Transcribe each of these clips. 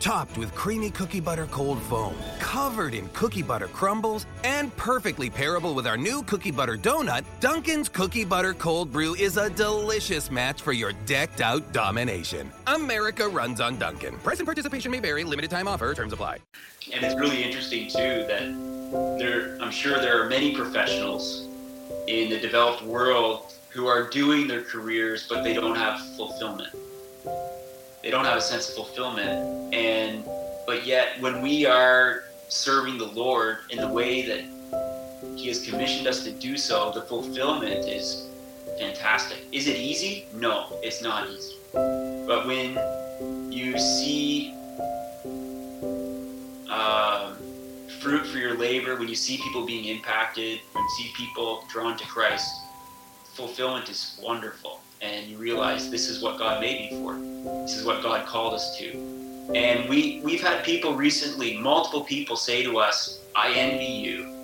Topped with creamy cookie butter cold foam, covered in cookie butter crumbles, and perfectly pairable with our new cookie butter donut, Dunkin's Cookie Butter Cold Brew is a delicious match for your decked out domination. America runs on Dunkin'. Price and participation may vary, limited time offer, terms apply. And it's really interesting too that there, I'm sure there are many professionals in the developed world who are doing their careers, but they don't have fulfillment they don't have a sense of fulfillment. And but yet when we are serving the lord in the way that he has commissioned us to do so the fulfillment is fantastic. Is it easy? No it's not easy. But when you see um, fruit for your labor when you see people being impacted when you see people drawn to christ fulfillment is wonderful and you realize this is what God made me for. This is what God called us to. And we we've had people recently, multiple people say to us, "I envy you.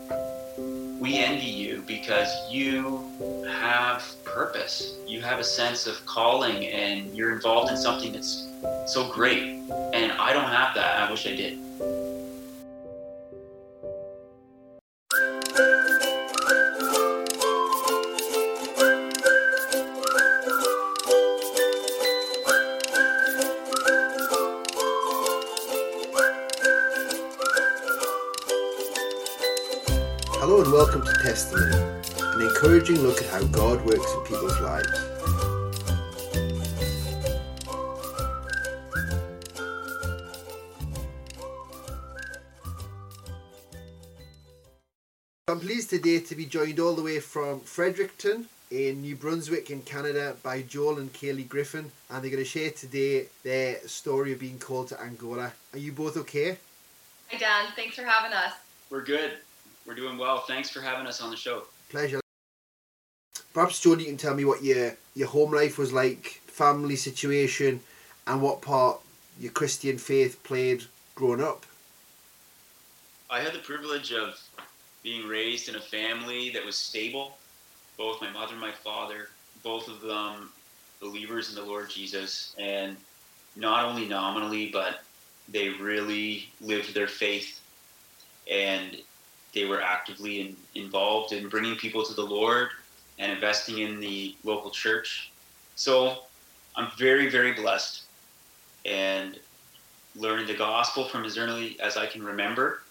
We envy you because you have purpose. You have a sense of calling and you're involved in something that's so great. And I don't have that. I wish I did." Welcome to Testimony, an encouraging look at how God works in people's lives. I'm pleased today to be joined all the way from Fredericton in New Brunswick in Canada by Joel and Kaleigh Griffin, and they're going to share today their story of being called to Angola. Are you both okay? Hi, Dan. Thanks for having us. We're good. We're doing well. Thanks for having us on the show. Pleasure. Perhaps, Joel, you can tell me what your, your home life was like, family situation, and what part your Christian faith played growing up. I had the privilege of being raised in a family that was stable. Both my mother and my father, both of them believers in the Lord Jesus, and not only nominally, but they really lived their faith. And they were actively in, involved in bringing people to the Lord and investing in the local church. So I'm very, very blessed and learning the gospel from as early as I can remember.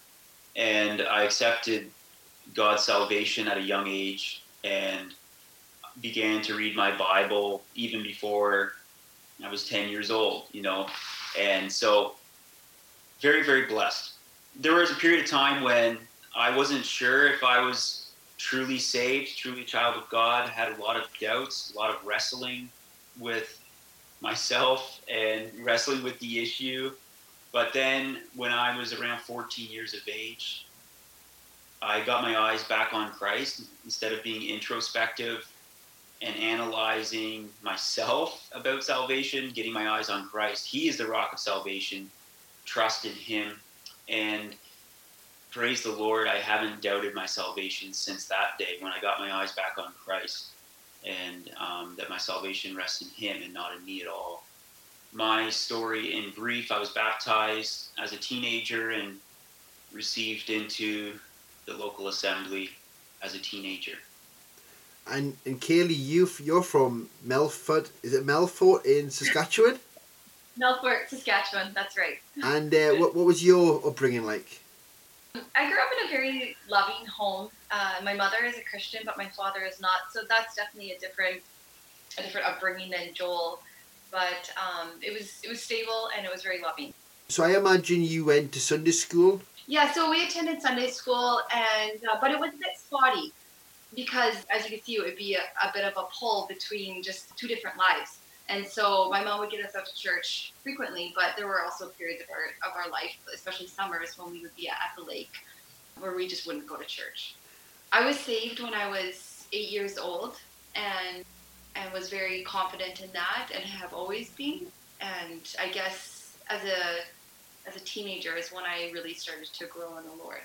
And I accepted God's salvation at a young age and began to read my Bible even before I was 10 years old, you know. And so, very, very blessed. There was a period of time when I wasn't sure if I was truly saved, truly child of God. Had a lot of doubts, a lot of wrestling with myself and wrestling with the issue. But then when I was around 14 years of age, I got my eyes back on Christ instead of being introspective and analyzing myself about salvation, getting my eyes on Christ. He is the rock of salvation. Trust in Him. And praise the Lord, I haven't doubted my salvation since that day when I got my eyes back on Christ and um, that my salvation rests in Him and not in me at all. My story in brief I was baptized as a teenager and received into the local assembly as a teenager. And, and Kaleigh, you, you're from Melfort, is it Melfort in Saskatchewan? Melfort, Saskatchewan, that's right. And uh, what, what was your upbringing like? I grew up in a very loving home. Uh, my mother is a Christian, but my father is not. So that's definitely a different, a different upbringing than Joel. But um, it was it was stable and it was very loving. So I imagine you went to Sunday school. Yeah, so we attended Sunday school, and uh, but it was a bit spotty because, as you can see, it would be a, a bit of a pull between just two different lives. And so my mom would get us out to church frequently, but there were also periods of our of our life, especially summers, when we would be at the lake, where we just wouldn't go to church. I was saved when I was eight years old, and and was very confident in that, and have always been. And I guess as a as a teenager is when I really started to grow in the Lord.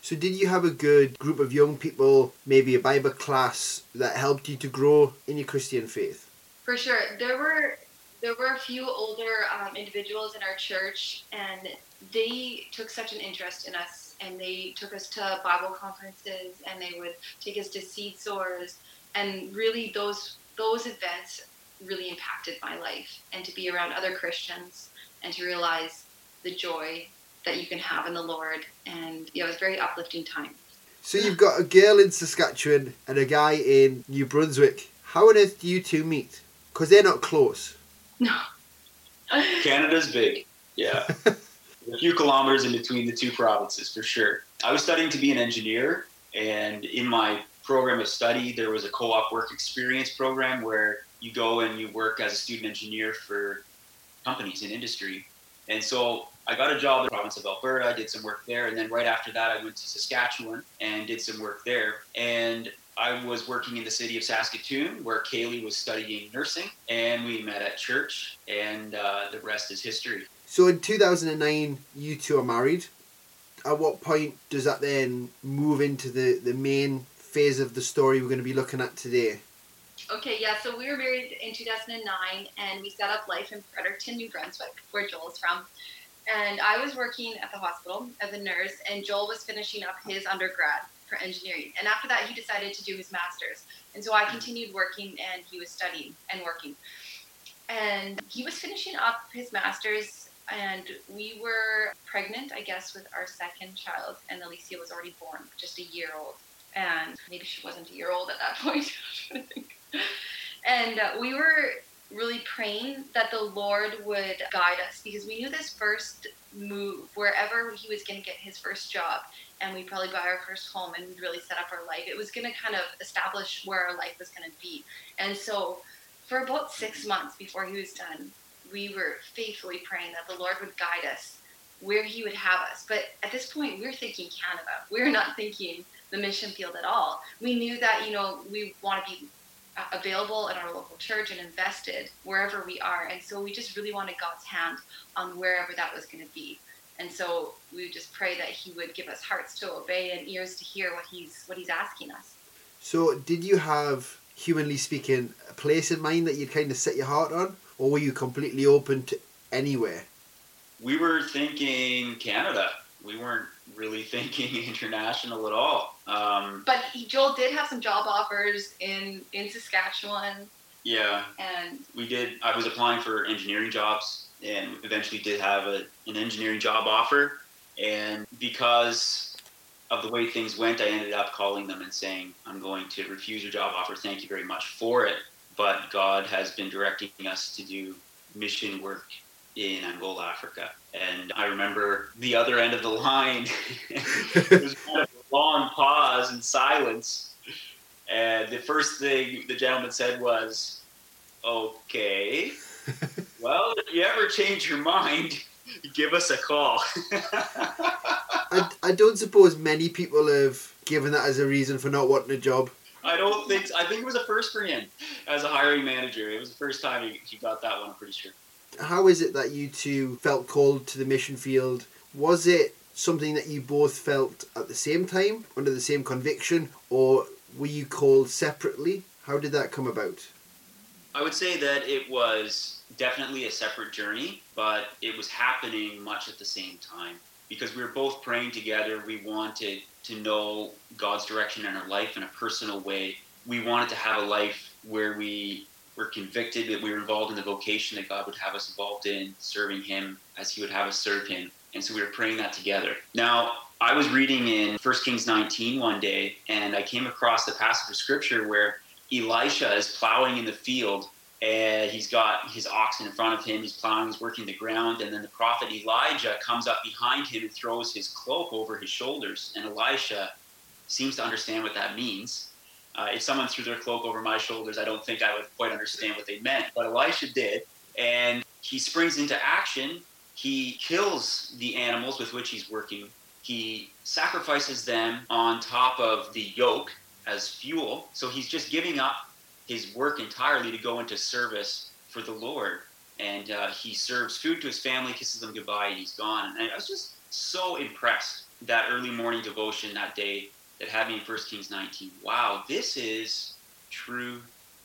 So, did you have a good group of young people, maybe a Bible class, that helped you to grow in your Christian faith? For sure, there were there were a few older um, individuals in our church, and they took such an interest in us, and they took us to Bible conferences, and they would take us to Seed Sowers, and really those those events really impacted my life, and to be around other Christians, and to realize the joy that you can have in the Lord, and yeah, it was very uplifting time. So you've got a girl in Saskatchewan and a guy in New Brunswick. How on earth do you two meet? Because they're not close. No. Canada's big. Yeah. a few kilometers in between the two provinces for sure. I was studying to be an engineer, and in my program of study, there was a co op work experience program where you go and you work as a student engineer for companies in industry. And so I got a job in the province of Alberta, I did some work there, and then right after that, I went to Saskatchewan and did some work there. And I was working in the city of Saskatoon where Kaleigh was studying nursing, and we met at church, and uh, the rest is history. So in 2009, you two are married. At what point does that then move into the, the main phase of the story we're going to be looking at today? Okay, yeah, so we were married in 2009 and we set up life in Fredericton, New Brunswick, where Joel is from. And I was working at the hospital as a nurse, and Joel was finishing up his undergrad for engineering. And after that, he decided to do his master's. And so I continued working, and he was studying and working. And he was finishing up his master's, and we were pregnant, I guess, with our second child, and Alicia was already born, just a year old. And maybe she wasn't a year old at that point. and uh, we were really praying that the Lord would guide us because we knew this first move, wherever he was going to get his first job, and we'd probably buy our first home and really set up our life. It was going to kind of establish where our life was going to be. And so, for about six months before he was done, we were faithfully praying that the Lord would guide us where he would have us. But at this point, we were thinking Canada. We were not thinking the mission field at all. We knew that, you know, we want to be available in our local church and invested wherever we are. And so we just really wanted God's hand on wherever that was going to be. And so we just pray that He would give us hearts to obey and ears to hear what He's what He's asking us. So, did you have, humanly speaking, a place in mind that you'd kind of set your heart on, or were you completely open to anywhere? We were thinking Canada. We weren't really thinking international at all. Um, but Joel did have some job offers in in Saskatchewan. Yeah. And we did. I was applying for engineering jobs, and eventually did have a, an engineering job offer. And because of the way things went, I ended up calling them and saying, "I'm going to refuse your job offer. Thank you very much for it, but God has been directing us to do mission work in Angola, Africa. And I remember the other end of the line. it was kind of a long pause and silence. And the first thing the gentleman said was, Okay, well, if you ever change your mind, give us a call. I, I don't suppose many people have given that as a reason for not wanting a job. I don't think. I think it was a first for him as a hiring manager. It was the first time he, he got that one. I'm pretty sure how is it that you two felt called to the mission field? Was it something that you both felt at the same time, under the same conviction, or were you called separately? How did that come about? I would say that it was definitely a separate journey, but it was happening much at the same time because we were both praying together. We wanted to know God's direction in our life in a personal way. We wanted to have a life where we we're convicted that we were involved in the vocation that God would have us involved in, serving Him as He would have us serve Him. And so we were praying that together. Now, I was reading in 1 Kings 19 one day, and I came across the passage of scripture where Elisha is plowing in the field, and he's got his oxen in front of him. He's plowing, he's working the ground, and then the prophet Elijah comes up behind him and throws his cloak over his shoulders. And Elisha seems to understand what that means uh, if someone threw their cloak over my shoulders, I don't think I would quite understand what they meant. But Elisha did, and he springs into action. He kills the animals with which he's working. He sacrifices them on top of the yoke as fuel. So he's just giving up his work entirely to go into service for the Lord. and uh, he serves food to his family, kisses them goodbye, and he's gone. And I was just so impressed that early morning devotion that day that had me in 1 Kings 19. Wow, this is true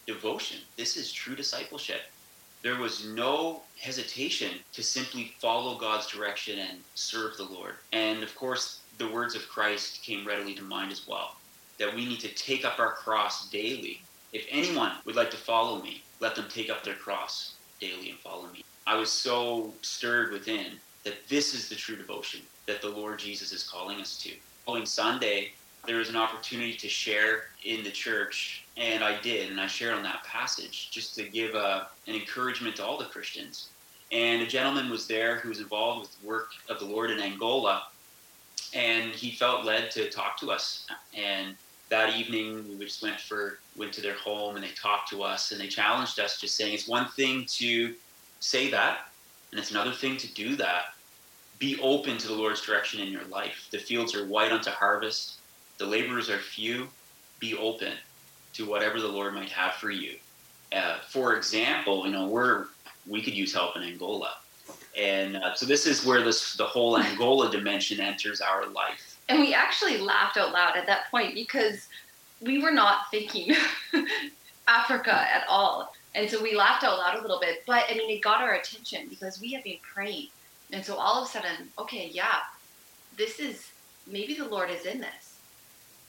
devotion. This is true discipleship. There was no hesitation to simply follow God's direction and serve the Lord. And of course, the words of Christ came readily to mind as well that we need to take up our cross daily. If anyone would like to follow me, let them take up their cross daily and follow me. I was so stirred within that this is the true devotion that the Lord Jesus is calling us to. Following Sunday, there was an opportunity to share in the church, and I did, and I shared on that passage just to give a, an encouragement to all the Christians. And a gentleman was there who was involved with the work of the Lord in Angola, and he felt led to talk to us. And that evening, we just went for went to their home, and they talked to us, and they challenged us, just saying it's one thing to say that, and it's another thing to do that. Be open to the Lord's direction in your life. The fields are white unto harvest the laborers are few. Be open to whatever the Lord might have for you. Uh, for example, you know, we're we could use help in Angola, and uh, so this is where this the whole Angola dimension enters our life. And we actually laughed out loud at that point because we were not thinking Africa at all. And so we laughed out loud a little bit, but I mean, it got our attention because we had been praying. And so all of a sudden, okay, yeah, this is maybe the Lord is in this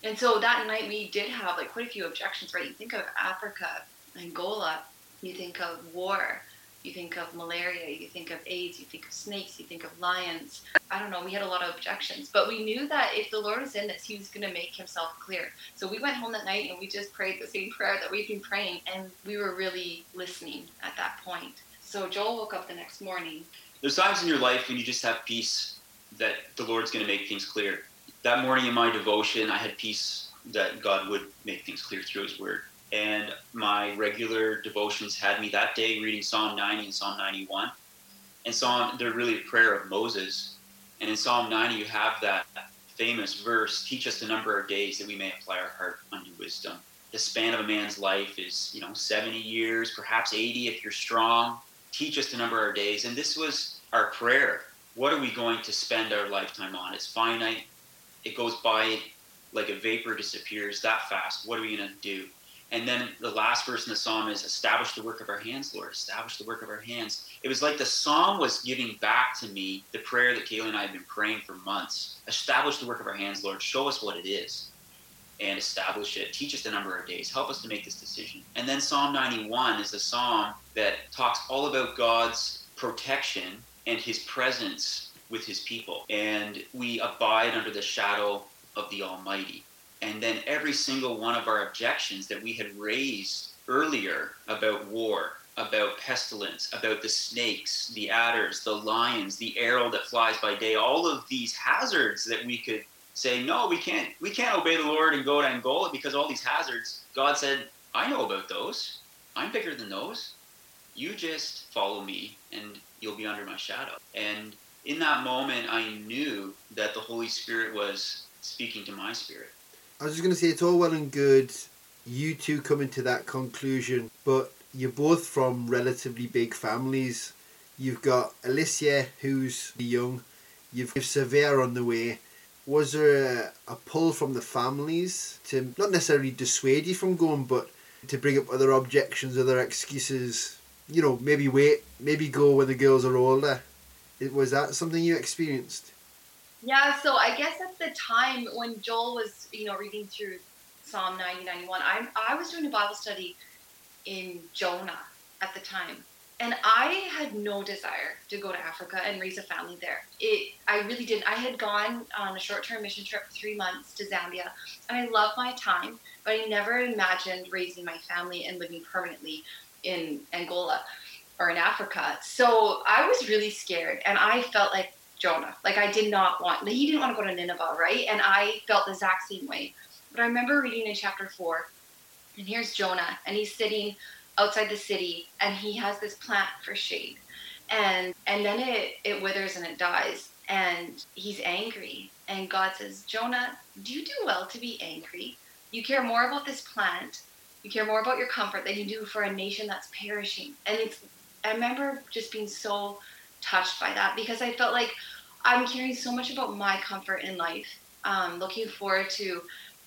and so that night we did have like quite a few objections, right? You think of Africa, Angola, you think of war, you think of malaria, you think of AIDS, you think of snakes, you think of lions. I don't know, we had a lot of objections, but we knew that if the Lord was in this, He was going to make Himself clear. So we went home that night and we just prayed the same prayer that we've been praying, and we were really listening at that point. So Joel woke up the next morning. There's times in your life when you just have peace that the Lord's going to make things clear that morning in my devotion, I had peace that God would make things clear through His Word. And my regular devotions had me that day reading Psalm 90 and Psalm 91. And Psalm, they're really a prayer of Moses. And in Psalm 90, you have that famous verse, teach us the number of days that we may apply our heart unto wisdom. The span of a man's life is, you know, 70 years, perhaps 80 if you're strong. Teach us the number of days. And this was our prayer. What are we going to spend our lifetime on? It's finite it goes by like a vapor disappears that fast. What are we going to do? And then the last verse in the psalm is establish the work of our hands, Lord. Establish the work of our hands. It was like the psalm was giving back to me the prayer that Kaleigh and I have been praying for months. Establish the work of our hands, Lord. Show us what it is and establish it. Teach us the number of days. Help us to make this decision. And then Psalm 91 is a psalm that talks all about God's protection and his presence with his people. And we abide under the shadow of the Almighty. And then every single one of our objections that we had raised earlier about war, about pestilence, about the snakes, the adders, the lions, the arrow that flies by day, all of these hazards that we could say, no, we can't we can't obey the Lord and go to Angola because all these hazards. God said, I know about those. I'm bigger than those. You just follow me and you'll be under my shadow. And in that moment, I knew that the Holy Spirit was speaking to my spirit. I was just going to say, it's all well and good, you two coming to that conclusion, but you're both from relatively big families. You've got Alicia, who's young, you've Severe on the way. Was there a, a pull from the families to not necessarily dissuade you from going, but to bring up other objections, other excuses? You know, maybe wait, maybe go when the girls are older was that something you experienced? Yeah, so I guess at the time when Joel was, you know, reading through Psalm 90, 91, I, I was doing a Bible study in Jonah at the time. And I had no desire to go to Africa and raise a family there. It, I really didn't. I had gone on a short-term mission trip three months to Zambia, and I loved my time, but I never imagined raising my family and living permanently in Angola or in Africa. So I was really scared and I felt like Jonah. Like I did not want, he didn't want to go to Nineveh, right? And I felt the exact same way. But I remember reading in chapter four, and here's Jonah, and he's sitting outside the city and he has this plant for shade. And and then it, it withers and it dies. And he's angry. And God says, Jonah, do you do well to be angry? You care more about this plant you care more about your comfort than you do for a nation that's perishing. And it's I remember just being so touched by that because I felt like I'm caring so much about my comfort in life. Um, looking forward to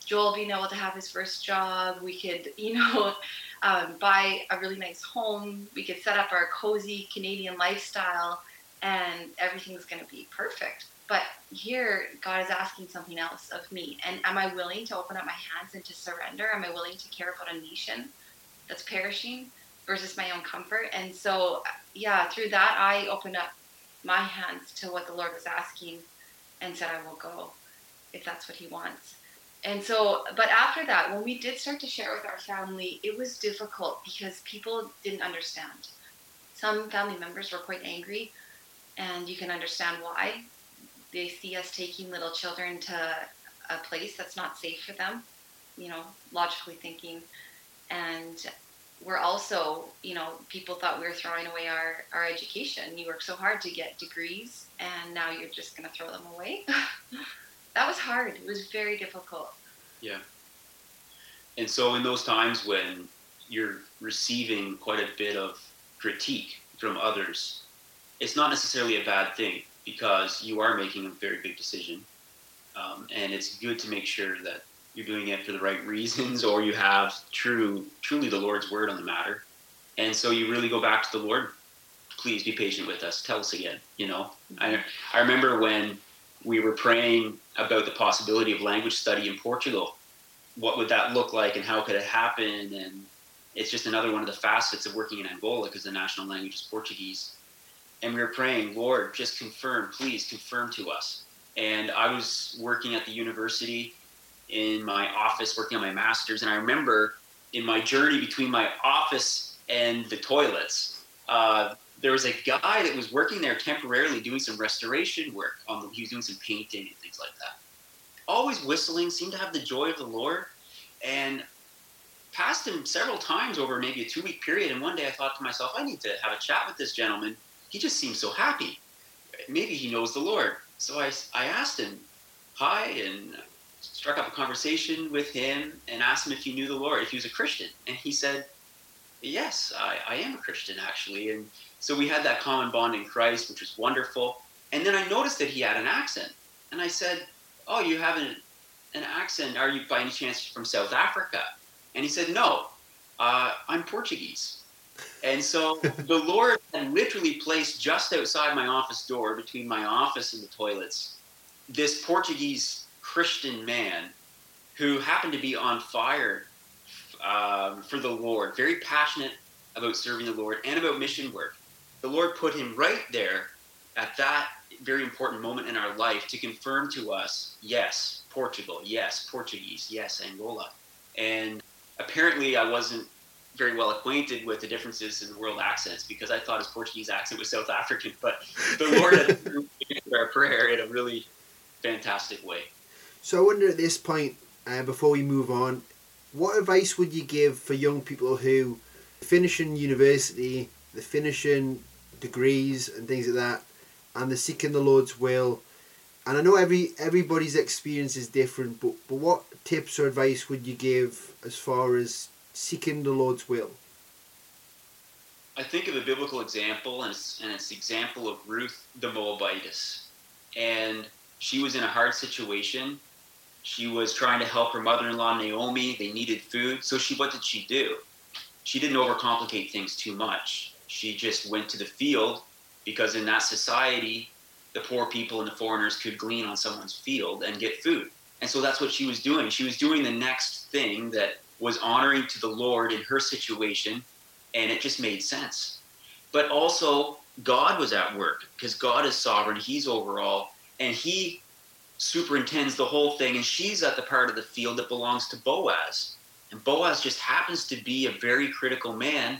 Joel being able to have his first job. We could, you know, um, buy a really nice home. We could set up our cozy Canadian lifestyle, and everything's going to be perfect. But here, God is asking something else of me. And am I willing to open up my hands and to surrender? Am I willing to care about a nation that's perishing versus my own comfort? And so, yeah, through that, I opened up my hands to what the Lord was asking and said, I will go if that's what He wants. And so, but after that, when we did start to share with our family, it was difficult because people didn't understand. Some family members were quite angry, and you can understand why. They see us taking little children to a place that's not safe for them, you know, logically thinking. And we're also, you know, people thought we were throwing away our, our education. You work so hard to get degrees, and now you're just going to throw them away. that was hard. It was very difficult. Yeah. And so, in those times when you're receiving quite a bit of critique from others, it's not necessarily a bad thing because you are making a very big decision. Um, and it's good to make sure that you're doing it for the right reasons or you have true, truly the Lord's word on the matter. And so you really go back to the Lord. Please be patient with us. Tell us again. You know, I, I remember when we were praying about the possibility of language study in Portugal. What would that look like and how could it happen? And it's just another one of the facets of working in Angola because the national language is Portuguese. And we were praying, Lord, just confirm, please confirm to us. And I was working at the university in my office, working on my master's. And I remember in my journey between my office and the toilets, uh, there was a guy that was working there temporarily doing some restoration work. On the, he was doing some painting and things like that. Always whistling, seemed to have the joy of the Lord, and passed him several times over maybe a two week period. And one day I thought to myself, I need to have a chat with this gentleman. He just seems so happy. Maybe he knows the Lord. So I, I asked him, hi, and struck up a conversation with him and asked him if he knew the Lord, if he was a Christian. And he said, yes, I, I am a Christian actually. And so we had that common bond in Christ, which was wonderful. And then I noticed that he had an accent. And I said, Oh, you have an, an accent. Are you by any chance from South Africa? And he said, No, uh, I'm Portuguese. And so the Lord had literally placed just outside my office door, between my office and the toilets, this Portuguese Christian man who happened to be on fire um, for the Lord, very passionate about serving the Lord and about mission work the Lord put him right there at that very important moment in our life to confirm to us yes, Portugal, yes, Portuguese, yes, Angola. And apparently, I wasn't very well acquainted with the differences in world accents because I thought his Portuguese accent was South African, but the Lord had answered our prayer in a really fantastic way. So I wonder at this point, uh, before we move on, what advice would you give for young people who finishing university, the finishing degrees and things like that, and the seeking the Lord's will. And I know every everybody's experience is different, but but what tips or advice would you give as far as seeking the Lord's will? I think of a biblical example, and it's, and it's the example of Ruth the Moabitess. And she was in a hard situation. She was trying to help her mother-in-law Naomi. They needed food, so she what did she do? She didn't overcomplicate things too much she just went to the field because in that society, the poor people and the foreigners could glean on someone's field and get food. And so that's what she was doing. She was doing the next thing that was honoring to the Lord in her situation, and it just made sense. But also, God was at work because God is sovereign, He's over all, and He superintends the whole thing. And she's at the part of the field that belongs to Boaz. And Boaz just happens to be a very critical man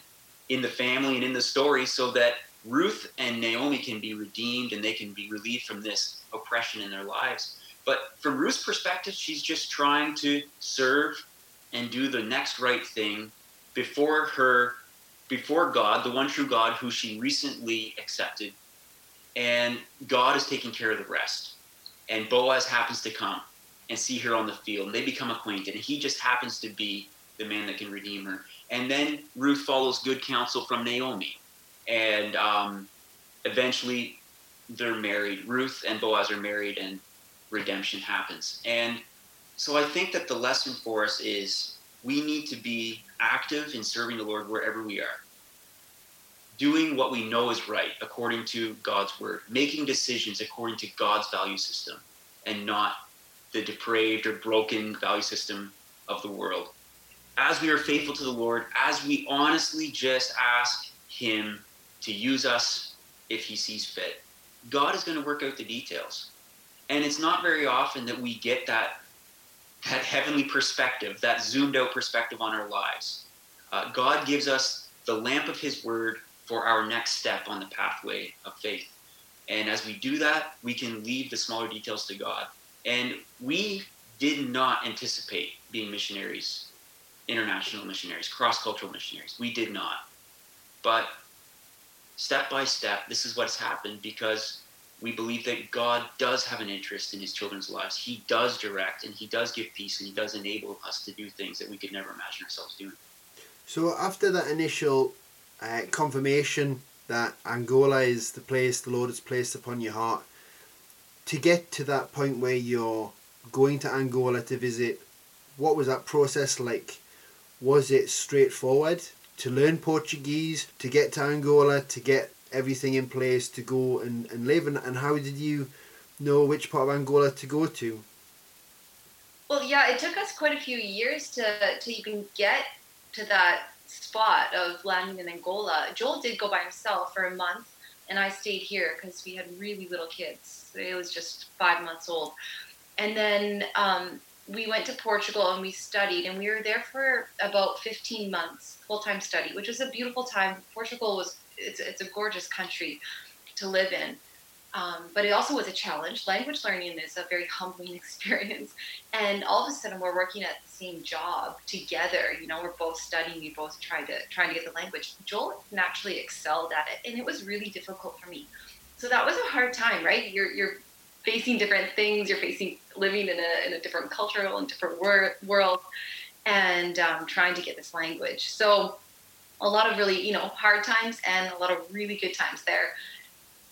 in the family and in the story so that Ruth and Naomi can be redeemed and they can be relieved from this oppression in their lives. But from Ruth's perspective, she's just trying to serve and do the next right thing before her, before God, the one true God who she recently accepted. And God is taking care of the rest. And Boaz happens to come and see her on the field. And they become acquainted. And he just happens to be the man that can redeem her. And then Ruth follows good counsel from Naomi. and um, eventually they're married. Ruth and Boaz are married, and redemption happens. And so I think that the lesson for us is we need to be active in serving the Lord wherever we are. Doing what we know is right according to God's word, making decisions according to God's value system and not the depraved or broken value system of the world. As we are faithful to the Lord, as we honestly just ask Him to use us if He sees fit, God is going to work out the details. And it's not very often that we get that that heavenly perspective, that zoomed out perspective on our lives. Uh, God gives us the lamp of His Word for our next step on the pathway of faith. And as we do that, we can leave the smaller details to God. And we did not anticipate being missionaries, international missionaries, cross cultural missionaries. We did not. But step by step, this is what's happened because we believe that God does have an interest in his children's lives. He does direct and he does give peace and he does enable us to do things that we could never imagine ourselves doing. So, after that initial uh, confirmation that Angola is the place the Lord has placed upon your heart, to get to that point where you're going to Angola to visit, what was that process like? Was it straightforward to learn Portuguese, to get to Angola, to get everything in place to go and, and live? And, and how did you know which part of Angola to go to? Well, yeah, it took us quite a few years to, to even get to that spot of landing in Angola. Joel did go by himself for a month, and I stayed here because we had really little kids. It was just five months old. And then um, we went to Portugal and we studied, and we were there for about 15 months, full time study, which was a beautiful time. Portugal was it's, it's a gorgeous country to live in. Um, but it also was a challenge. Language learning is a very humbling experience. And all of a sudden, we're working at the same job together. You know, we're both studying. We both tried to trying to get the language. Joel naturally excelled at it, and it was really difficult for me. So that was a hard time, right? You're you're facing different things. You're facing living in a in a different cultural and different wor- world, and um, trying to get this language. So a lot of really, you know, hard times and a lot of really good times there.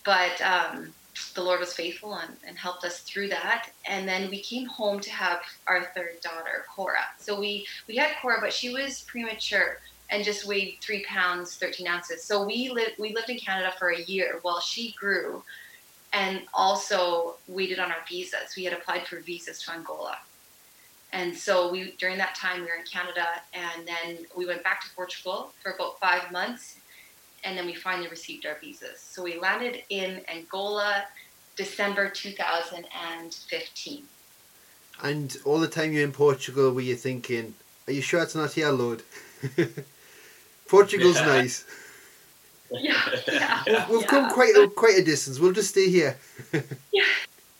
But um, the Lord was faithful and, and, helped us through that. And then we came home to have our third daughter, Cora. So we, we had Cora, but she was premature and just weighed three pounds, 13 ounces. So we lived, we lived in Canada for a year while she grew and also waited on our visas. We had applied for visas to Angola. And so we during that time we were in Canada, and then we went back to Portugal for about five months, and then we finally received our visas. So we landed in Angola, December 2015. And all the time you're in Portugal, were you thinking, "Are you sure it's not here, Lord?" Portugal's yeah. nice. Yeah, yeah. We've, yeah. come quite a, quite a distance. We'll just stay here. yeah.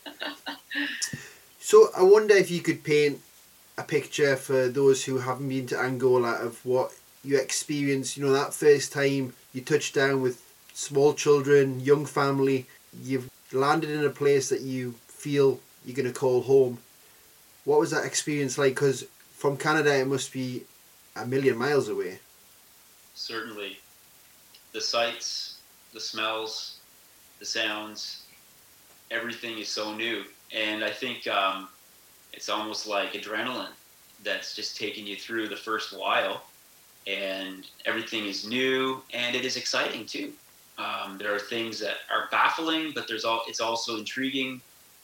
so I wonder if you could paint a picture for those who haven't been to Angola of what you experienced, you know, that first time you touch down with small children, young family, you've landed in a place that you feel you're going to call home. What was that experience like? Because from Canada, it must be a million miles away. Certainly. The sights, the smells, the sounds, everything is so new. And I think um, it's almost like adrenaline that's just taking you through the first while and everything is new and it is exciting too. Um, there are things that are baffling but there's all it's also intriguing.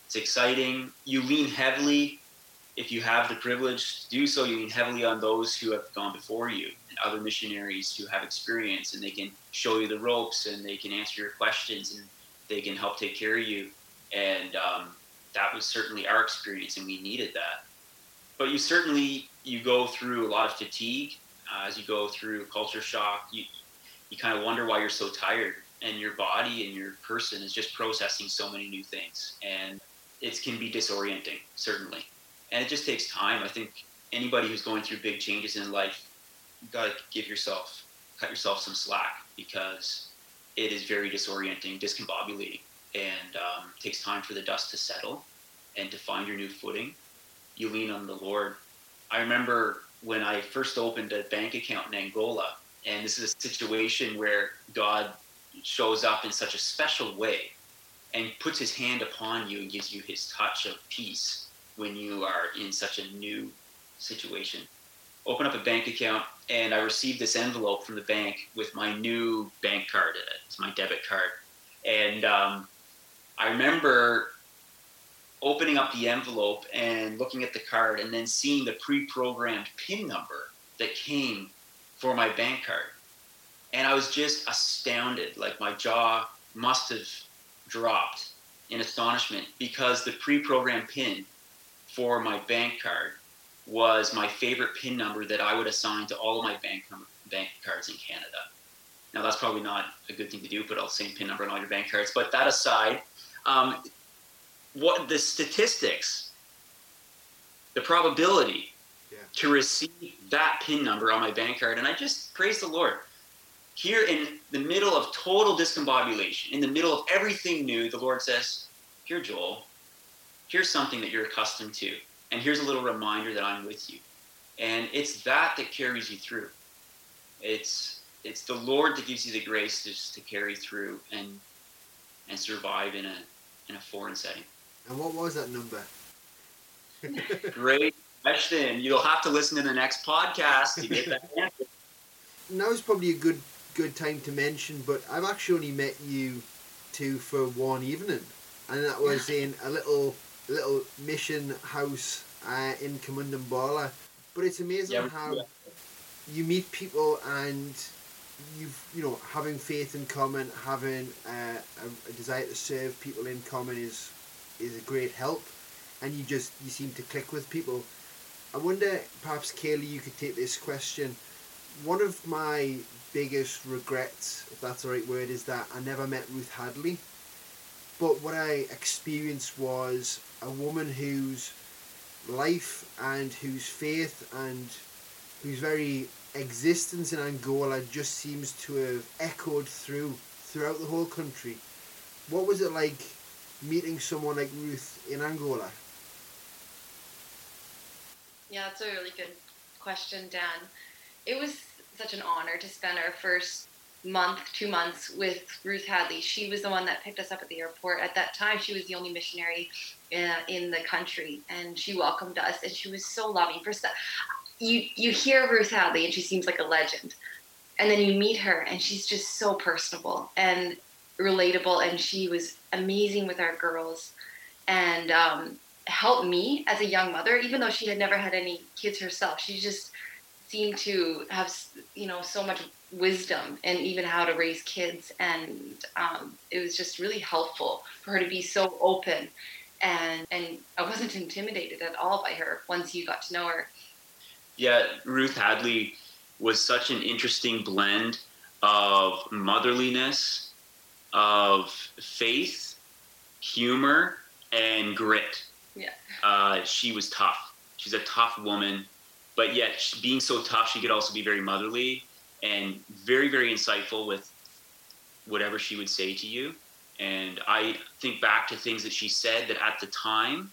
It's exciting. You lean heavily. If you have the privilege to do so you lean heavily on those who have gone before you and other missionaries who have experience and they can show you the ropes and they can answer your questions and they can help take care of you. And um, that was certainly our experience, and we needed that. But you certainly you go through a lot of fatigue uh, as you go through culture shock. You you kind of wonder why you're so tired, and your body and your person is just processing so many new things, and it can be disorienting certainly. And it just takes time. I think anybody who's going through big changes in life, you got to give yourself cut yourself some slack because it is very disorienting, discombobulating and um, takes time for the dust to settle and to find your new footing. You lean on the Lord. I remember when I first opened a bank account in Angola, and this is a situation where God shows up in such a special way and puts his hand upon you and gives you his touch of peace when you are in such a new situation. Open up a bank account, and I received this envelope from the bank with my new bank card in it. It's my debit card. And um, I remember opening up the envelope and looking at the card and then seeing the pre-programmed pin number that came for my bank card. And i was just astounded like my jaw must have dropped in astonishment because the pre-programmed pin for my bank card was my favorite pin number that i would assign to all of my bank bank cards in canada. Now that's probably not a good thing to do put all the same pin number on all your bank cards but that aside um, what the statistics, the probability Yeah. to receive that PIN number on my bank card, and I just praise the Lord. Here in the middle of total discombobulation, in the middle of everything new, the Lord says, Here, Joel, here's something that you're accustomed to, and here's a little reminder that I'm with you. And it's that that carries you through. It's it's the Lord that gives you the grace to, to carry through and and survive in a in a foreign setting. And what was that number? Great question. You'll have to listen to the next podcast to get that answer. Now's probably a good good time to mention, but I've actually only met you two for one evening, and that was in a little little mission house uh, in Kamundambala. But it's amazing Yeah, how yeah. you meet people and you've you know having faith in common, having uh, a, a desire to serve people in common is is a great help, and you just you seem to click with people. I wonder, perhaps Kaleigh, you could take this question. One of my biggest regrets, if that's the right word, is that I never met Ruth Hadley. But what I experienced was a woman whose life and whose faith and whose very existence in Angola just seems to have echoed through throughout the whole country. What was it like meeting someone like Ruth in Angola? Yeah, that's a really good question, Dan. It was such an honor to spend our first month, two months with Ruth Hadley. She was the one that picked us up at the airport. At that time, she was the only missionary uh, in the country, and she welcomed us, and she was so loving. First, you you hear Ruth Hadley, and she seems like a legend, and then you meet her, and she's just so personable and relatable, and she was amazing with our girls, and um, helped me as a young mother, even though she had never had any kids herself. She just seemed to have, you know, so much wisdom and even how to raise kids, and um, it was just really helpful for her to be so open, and and I wasn't intimidated at all by her once you got to know her. Yeah, Ruth Hadley was such an interesting blend of motherliness, of faith, humor, and grit. Yeah. Uh, she was tough. She's a tough woman, but yet she- being so tough, she could also be very motherly and very, very insightful with whatever she would say to you. And I think back to things that she said that at the time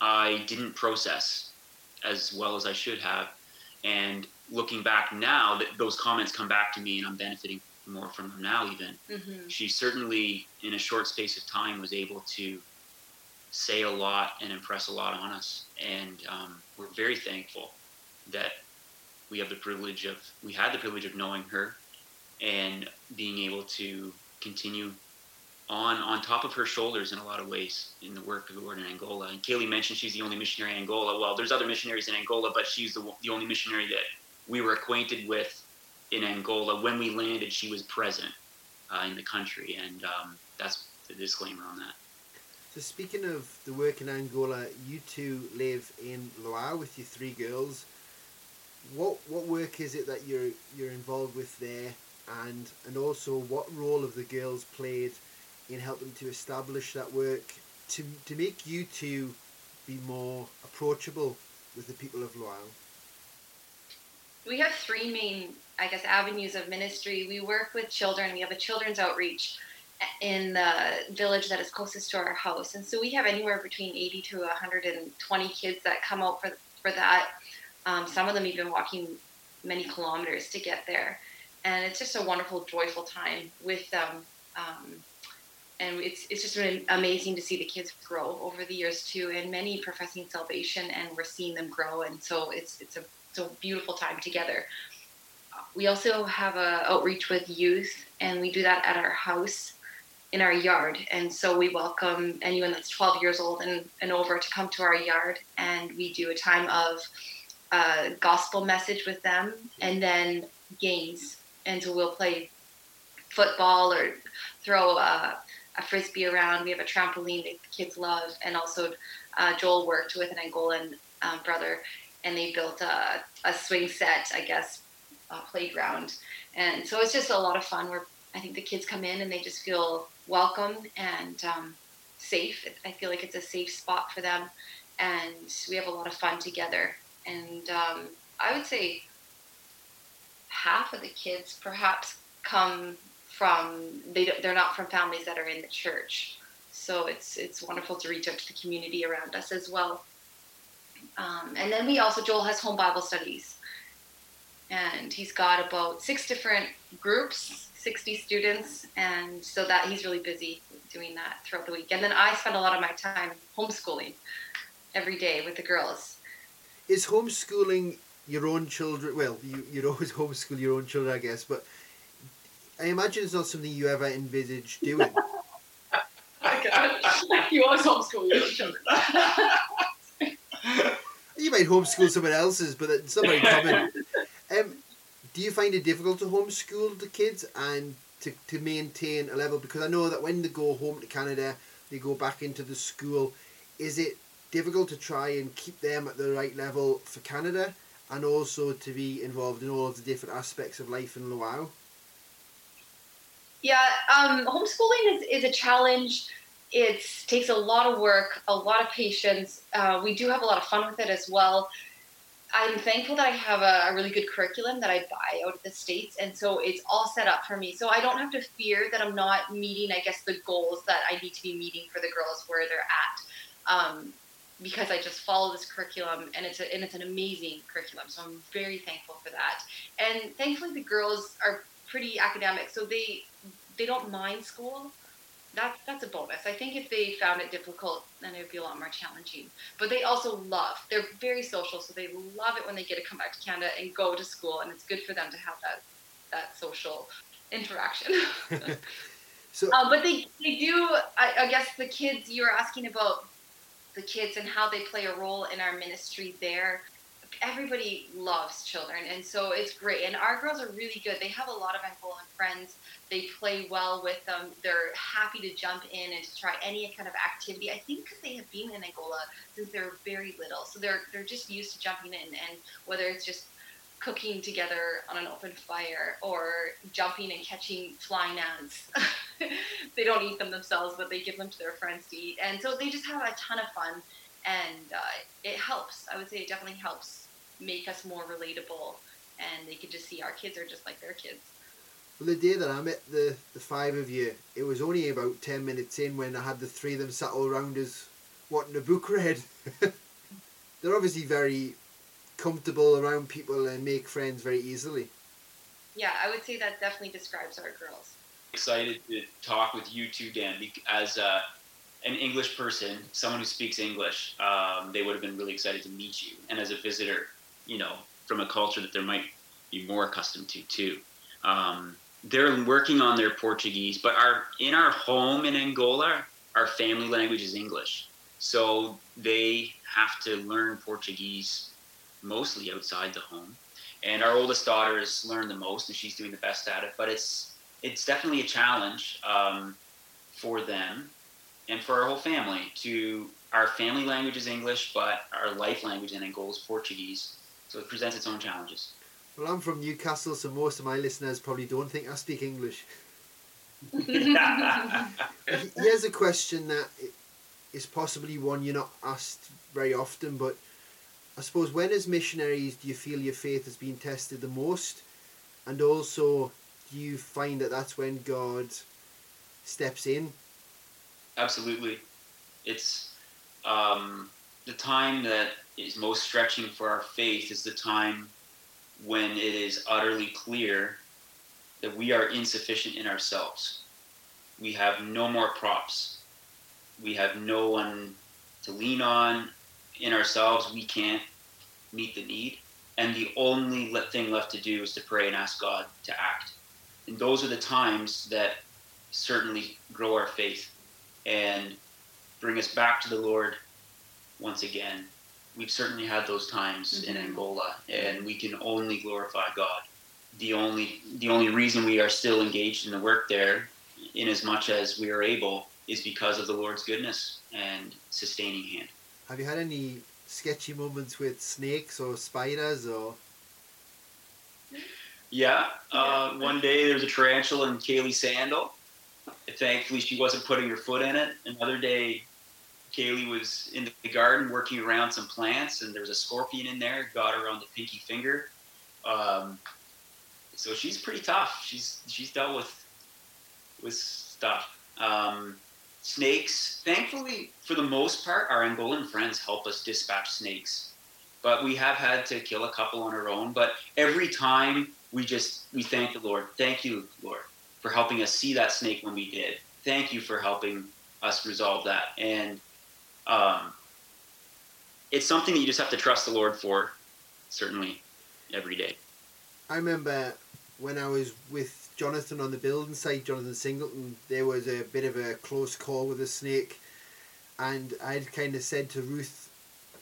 I didn't process as well as I should have. And looking back now, that those comments come back to me, and I'm benefiting more from her now. Even Mm-hmm. she certainly, in a short space of time, was able to say a lot and impress a lot on us. And um, we're very thankful that we have the privilege of we had the privilege of knowing her and being able to continue on on top of her shoulders in a lot of ways in the work of the Lord in Angola. And Kaleigh mentioned she's the only missionary in Angola. Well, there's other missionaries in Angola, but she's the, the only missionary that we were acquainted with in Angola. When we landed, she was present uh, in the country, and um, that's the disclaimer on that. So speaking of the work in Angola, you two live in Luau with your three girls. What what work is it that you're you're involved with there, and and also what role have the girls played in helping to establish that work to to make you two be more approachable with the people of Luau? We have three main, I guess, avenues of ministry. We work with children. We have a children's outreach in the village that is closest to our house, and so we have anywhere between 80 to 120 kids that come out for for that. Um, some of them even walking many kilometers to get there. and it's just a wonderful, joyful time with them. Um, and it's it's just been amazing to see the kids grow over the years too, and many professing salvation, and we're seeing them grow, and so it's it's a it's a beautiful time together. We also have a outreach with youth, and we do that at our house in our yard. And so we welcome anyone that's 12 years old and, and over to come to our yard, and we do a time of uh, gospel message with them, and then games. And so we'll play football or throw a, a frisbee around. We have a trampoline that the kids love, and also uh, Joel worked with an Angolan um, brother, and they built a, a swing set, I guess, playground. And so it's just a lot of fun. Where I think the kids come in and they just feel welcome and um, safe. I feel like it's a safe spot for them, and we have a lot of fun together. And um, I would say half of the kids perhaps come from they they're not from families that are in the church. So it's it's wonderful to reach out to the community around us as well. Um, and then we also Joel has home Bible studies, and he's got about six different groups, sixty students, and so that he's really busy doing that throughout the week. And then I spend a lot of my time homeschooling every day with the girls. Is homeschooling your own children? Well, you you always homeschool your own children, I guess, but I imagine it's not something you ever envisage doing. you always homeschool your children. you might homeschool someone else's, but it's not very common. Um, do you find it difficult to homeschool the kids and to, to maintain a level? Because I know that when they go home to Canada, they go back into the school. Is it difficult to try and keep them at the right level for Canada and also to be involved in all of the different aspects of life in Luau? Yeah, um, homeschooling is, is a challenge. It takes a lot of work, a lot of patience. Uh, we do have a lot of fun with it as well. I'm thankful that I have a, a, really good curriculum that I buy out of the States. And so it's all set up for me. So I don't have to fear that I'm not meeting, I guess, the goals that I need to be meeting for the girls where they're at. Um, because I just follow this curriculum and it's a, and it's an amazing curriculum. So I'm very thankful for that. And thankfully the girls are pretty academic. So they they don't mind school. That's that's a bonus. I think if they found it difficult, then it would be a lot more challenging. But they also love. They're very social, so they love it when they get to come back to Canada and go to school, and it's good for them to have that that social interaction. so, um, but they they do. I, I guess the kids you were asking about the kids and how they play a role in our ministry there everybody loves children and so it's great and our girls are really good they have a lot of angolan friends they play well with them. They're happy to jump in and to try any kind of activity. I think because they have been in Angola since they're very little, so they're they're just used to jumping in. And whether it's just cooking together on an open fire or jumping and catching flying ants, they don't eat them themselves, but they give them to their friends to eat. And so they just have a ton of fun, and uh, it helps. I would say it definitely helps make us more relatable, and they can just see our kids are just like their kids. Well, the day that I met the, the five of you, it was only about 10 minutes in when I had the three of them sat all around us wanting a book read. They're obviously very comfortable around people and make friends very easily. Yeah, I would say that definitely describes our girls. Excited to talk with you too, Dan, as uh, an English person, someone who speaks English, um, they would have been really excited to meet you. And as a visitor, you know, from a culture that they might be more accustomed to too. Um, they're working on their Portuguese, but our in our home in Angola, our family language is English. So they have to learn Portuguese mostly outside the home. And our oldest daughter has learned the most, and she's doing the best at it. But it's it's definitely a challenge um, for them and for our whole family. To our family language is English, but our life language in Angola is Portuguese. So it presents its own challenges. Well, I'm from Newcastle, so most of my listeners probably don't think I speak English. Here's a question that is possibly one you're not asked very often, but I suppose when, as missionaries, do you feel your faith has been tested the most? And also, do you find that that's when God steps in? Absolutely. It's um, the time that is most stretching for our faith is the time when it is utterly clear that we are insufficient in ourselves. We have no more props. We have no one to lean on in ourselves. We can't meet the need. And the only thing left to do is to pray and ask God to act. And those are the times that certainly grow our faith and bring us back to the Lord once again. We've certainly had those times mm-hmm. in Angola, and we can only glorify God. The only the only reason we are still engaged in the work there, in as much as we are able, is because of the Lord's goodness and sustaining hand. Have you had any sketchy moments with snakes or spiders or? Yeah, uh, one day there was a tarantula in Kaleigh's sandal. Thankfully, she wasn't putting her foot in it. Another day, Kaleigh was in the garden working around some plants, and there was a scorpion in there. Got her on the pinky finger. Um, so she's pretty tough. She's she's dealt with with stuff. Um, snakes. Thankfully, for the most part, our Angolan friends help us dispatch snakes. But we have had to kill a couple on our own. But every time we just we thank the Lord. Thank you, Lord, for helping us see that snake when we did. Thank you for helping us resolve that. And um, it's something that you just have to trust the Lord for, certainly, every day. I remember when I was with Jonathan on the building site, Jonathan Singleton, there was a bit of a close call with a snake. And I'd kind of said to Ruth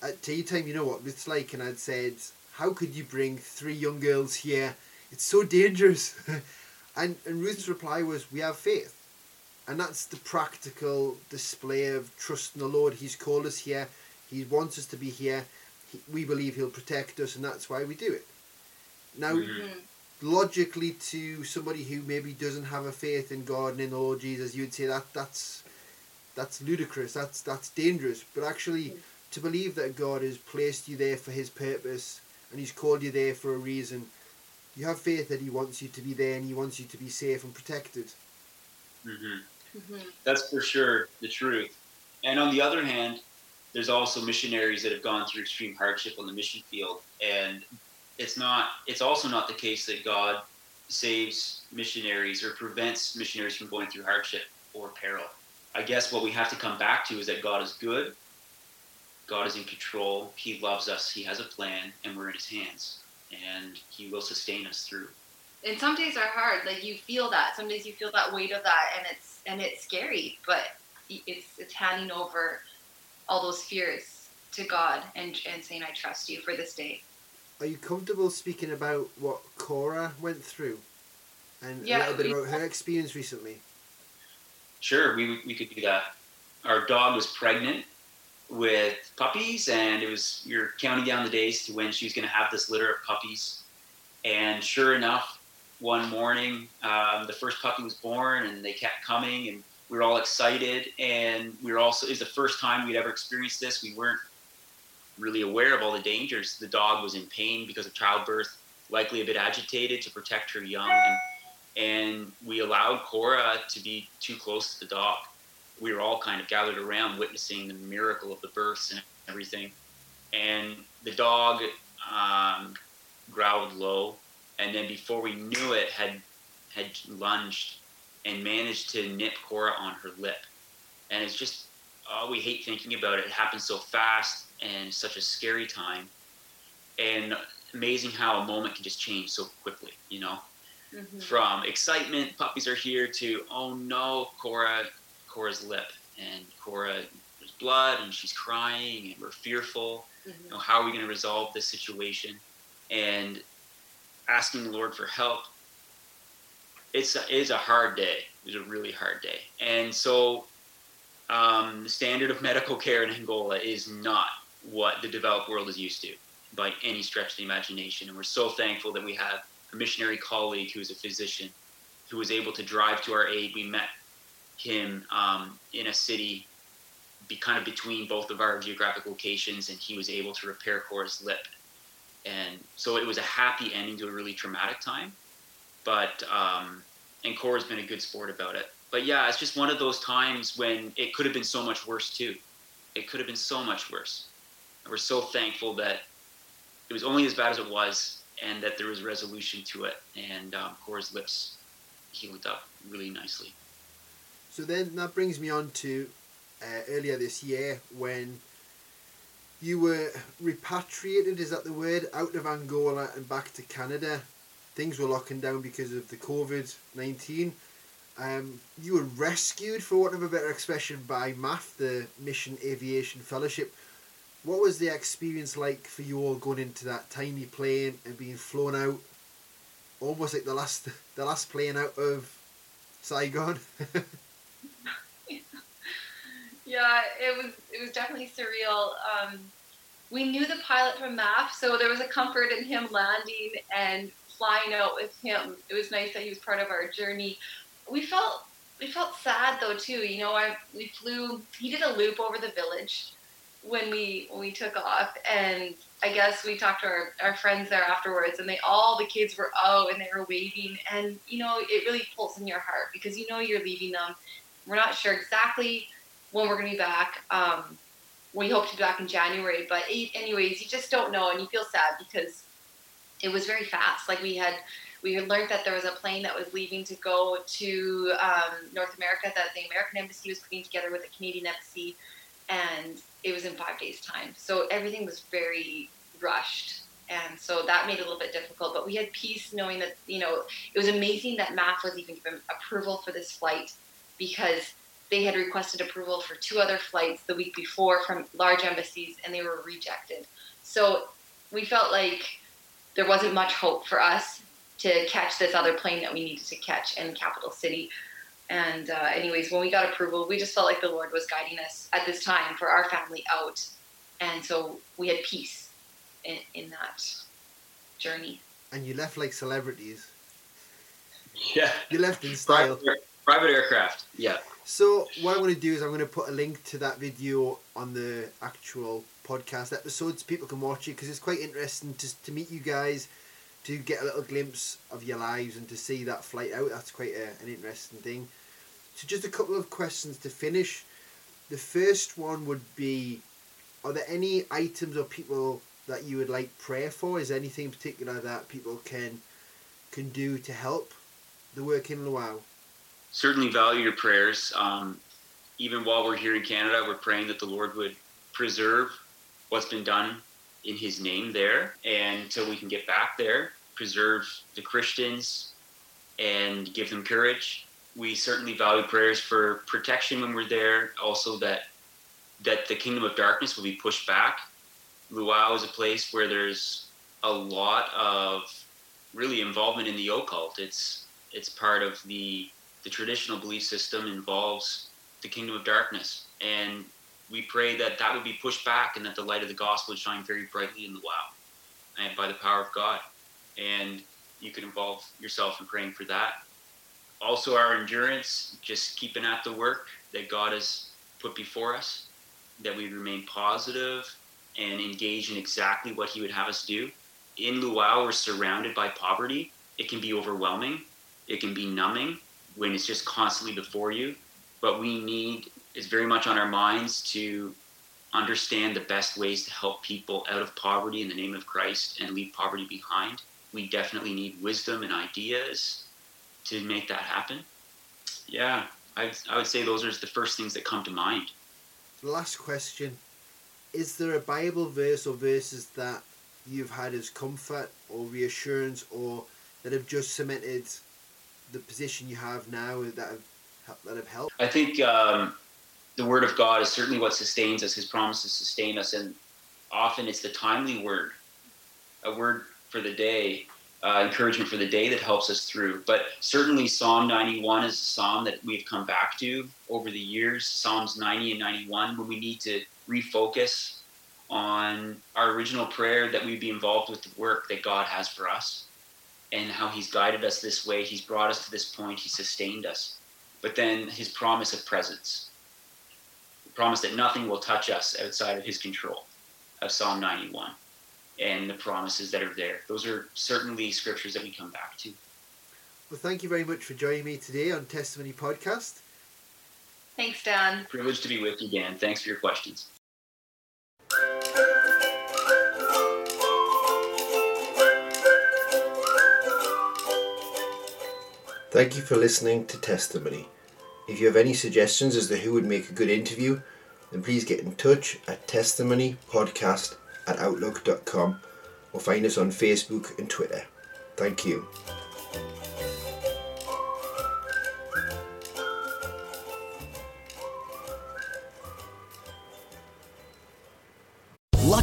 at tea time, you know what Ruth's like? And I'd said, how could you bring three young girls here? It's so dangerous. and, and Ruth's reply was, we have faith. And that's the practical display of trust in the Lord. He's called us here. He wants us to be here. He, we believe He'll protect us, and that's why we do it. Now, mm-hmm logically to somebody who maybe doesn't have a faith in God and in the Lord Jesus, you'd say that that's that's ludicrous. That's that's dangerous. But actually, to believe that God has placed you there for His purpose and He's called you there for a reason, you have faith that He wants you to be there and He wants you to be safe and protected. Mm-hmm. Mm-hmm. That's for sure the truth. And on the other hand, there's also missionaries that have gone through extreme hardship on the mission field, and it's not it's also not the case that God saves missionaries or prevents missionaries from going through hardship or peril. I guess what we have to come back to is that God is good. God is in control. He loves us. He has a plan, and we're in His hands, and He will sustain us through. And some days are hard. Like you feel that. Some days you feel that weight of that, and it's and it's scary. But it's it's handing over all those fears to God and and saying, "I trust you for this day." are you comfortable speaking about what Cora went through and yeah, a little bit about her experience recently? Sure, we, we could do that. Our dog was pregnant with puppies, and it was you're counting down the days to when she was going to have this litter of puppies. And sure enough, one morning, um, the first puppy was born, and they kept coming, and we were all excited. And we were also it was the first time we'd ever experienced this. We weren't really aware of all the dangers. The dog was in pain because of childbirth, likely a bit agitated to protect her young, and, and we allowed Cora to be too close to the dog. We were all kind of gathered around witnessing the miracle of the births and everything. And the dog um, growled low, and then before we knew it, had had lunged and managed to nip Cora on her lip. And it's just, oh, we hate thinking about it. It happened so fast and such a scary time and amazing how a moment can just change so quickly you know mm-hmm. from excitement puppies are here to oh no cora cora's lip and cora there's blood and she's crying and we're fearful mm-hmm. you know, how are we going to resolve this situation and asking the lord for help it's a, it is a hard day it was a really hard day and so um, the standard of medical care in angola is not what the developed world is used to by any stretch of the imagination. And we're so thankful that we have a missionary colleague who is a physician who was able to drive to our aid. We met him um, in a city be kind of between both of our geographic locations and he was able to repair Cora's lip. And so it was a happy ending to a really traumatic time. But, um, and Cora's been a good sport about it. But yeah, it's just one of those times when it could have been so much worse too. It could have been so much worse And we're so thankful that it was only as bad as it was and that there was resolution to it. And um, Cora's lips healed up really nicely. So then that brings me on to uh, earlier this year when you were repatriated, is that the word, out of Angola and back to Canada. Things were locking down because of the COVID 19. Um, you were rescued, for want of a better expression, by MAF, the Mission Aviation Fellowship. What was the experience like for you all going into that tiny plane and being flown out, almost like the last the last plane out of Saigon? Yeah, it was it was definitely surreal. Um, we knew the pilot from MAF, so there was a comfort in him landing and flying out with him. It was nice that he was part of our journey. We felt we felt sad though too. You know, I we flew. He did a loop over the village when we when we took off, and I guess we talked to our, our friends there afterwards, and they all the kids were oh, and they were waving, and you know it really pulls in your heart because you know you're leaving them. We're not sure exactly when we're going to be back. Um, we hope to be back in January, but anyways, you just don't know, and you feel sad because it was very fast. Like we had, we had learned that there was a plane that was leaving to go to um, North America that the American embassy was putting together with the Canadian embassy, and it was in five days' time. So everything was very rushed, and so that made it a little bit difficult. But we had peace knowing that you know it was amazing that MAF was even given approval for this flight because they had requested approval for two other flights the week before from large embassies and they were rejected. So we felt like there wasn't much hope for us to catch this other plane that we needed to catch in capital city. And uh, anyways, when we got approval, we just felt like the Lord was guiding us at this time for our family out. And so we had peace in, in that journey. And you left like celebrities. Yeah. You left in style. Private, private aircraft. Yeah. So what I'm going to do is I'm going to put a link to that video on the actual podcast episodes. People can watch it because it's quite interesting to, to meet you guys, to get a little glimpse of your lives and to see that flight out. That's quite a, an interesting thing. So just a couple of questions to finish. The first one would be, are there any items or people that you would like prayer for? Is anything in particular that people can can do to help the work in Luau? Certainly value your prayers. Um, even while we're here in Canada, we're praying that the Lord would preserve what's been done in His name there, and until we can get back there, preserve the Christians and give them courage. We certainly value prayers for protection when we're there. Also, that that the kingdom of darkness will be pushed back. Luau is a place where there's a lot of really involvement in the occult. It's it's part of the the traditional belief system involves the kingdom of darkness. And we pray that that would be pushed back and that the light of the gospel would shine very brightly in Luau and by the power of God. And you can involve yourself in praying for that. Also, our endurance, just keeping at the work that God has put before us, that we remain positive and engage in exactly what He would have us do. In Luau, we're surrounded by poverty. It can be overwhelming, it can be numbing, when it's just constantly before you. But we need is very much on our minds to understand the best ways to help people out of poverty in the name of Christ and leave poverty behind. We definitely need wisdom and ideas to make that happen. Yeah, I, I would say those are the first things that come to mind. Last question Is there a Bible verse or verses that you've had as comfort or reassurance or that have just cemented the position you have now that have that have helped? I think um, the Word of God is certainly what sustains us. His promises sustain us, and often it's the timely word, a word for the day, uh, encouragement for the day that helps us through. But certainly, Psalm 91 is a psalm that we've come back to over the years. Psalms 90 and 91, when we need to refocus on our original prayer that we be involved with the work that God has for us and how he's guided us this way. He's brought us to this point. He sustained us. But then his promise of presence, the promise that nothing will touch us outside of his control of Psalm 91 and the promises that are there. Those are certainly scriptures that we come back to. Well, thank you very much for joining me today on Testimony Podcast. Thanks, Dan. Privileged to be with you, Dan. Thanks for your questions. Thank you for listening to Testimony. If you have any suggestions as to who would make a good interview, then please get in touch at testimonypodcast at outlook.com or find us on Facebook and Twitter. Thank you.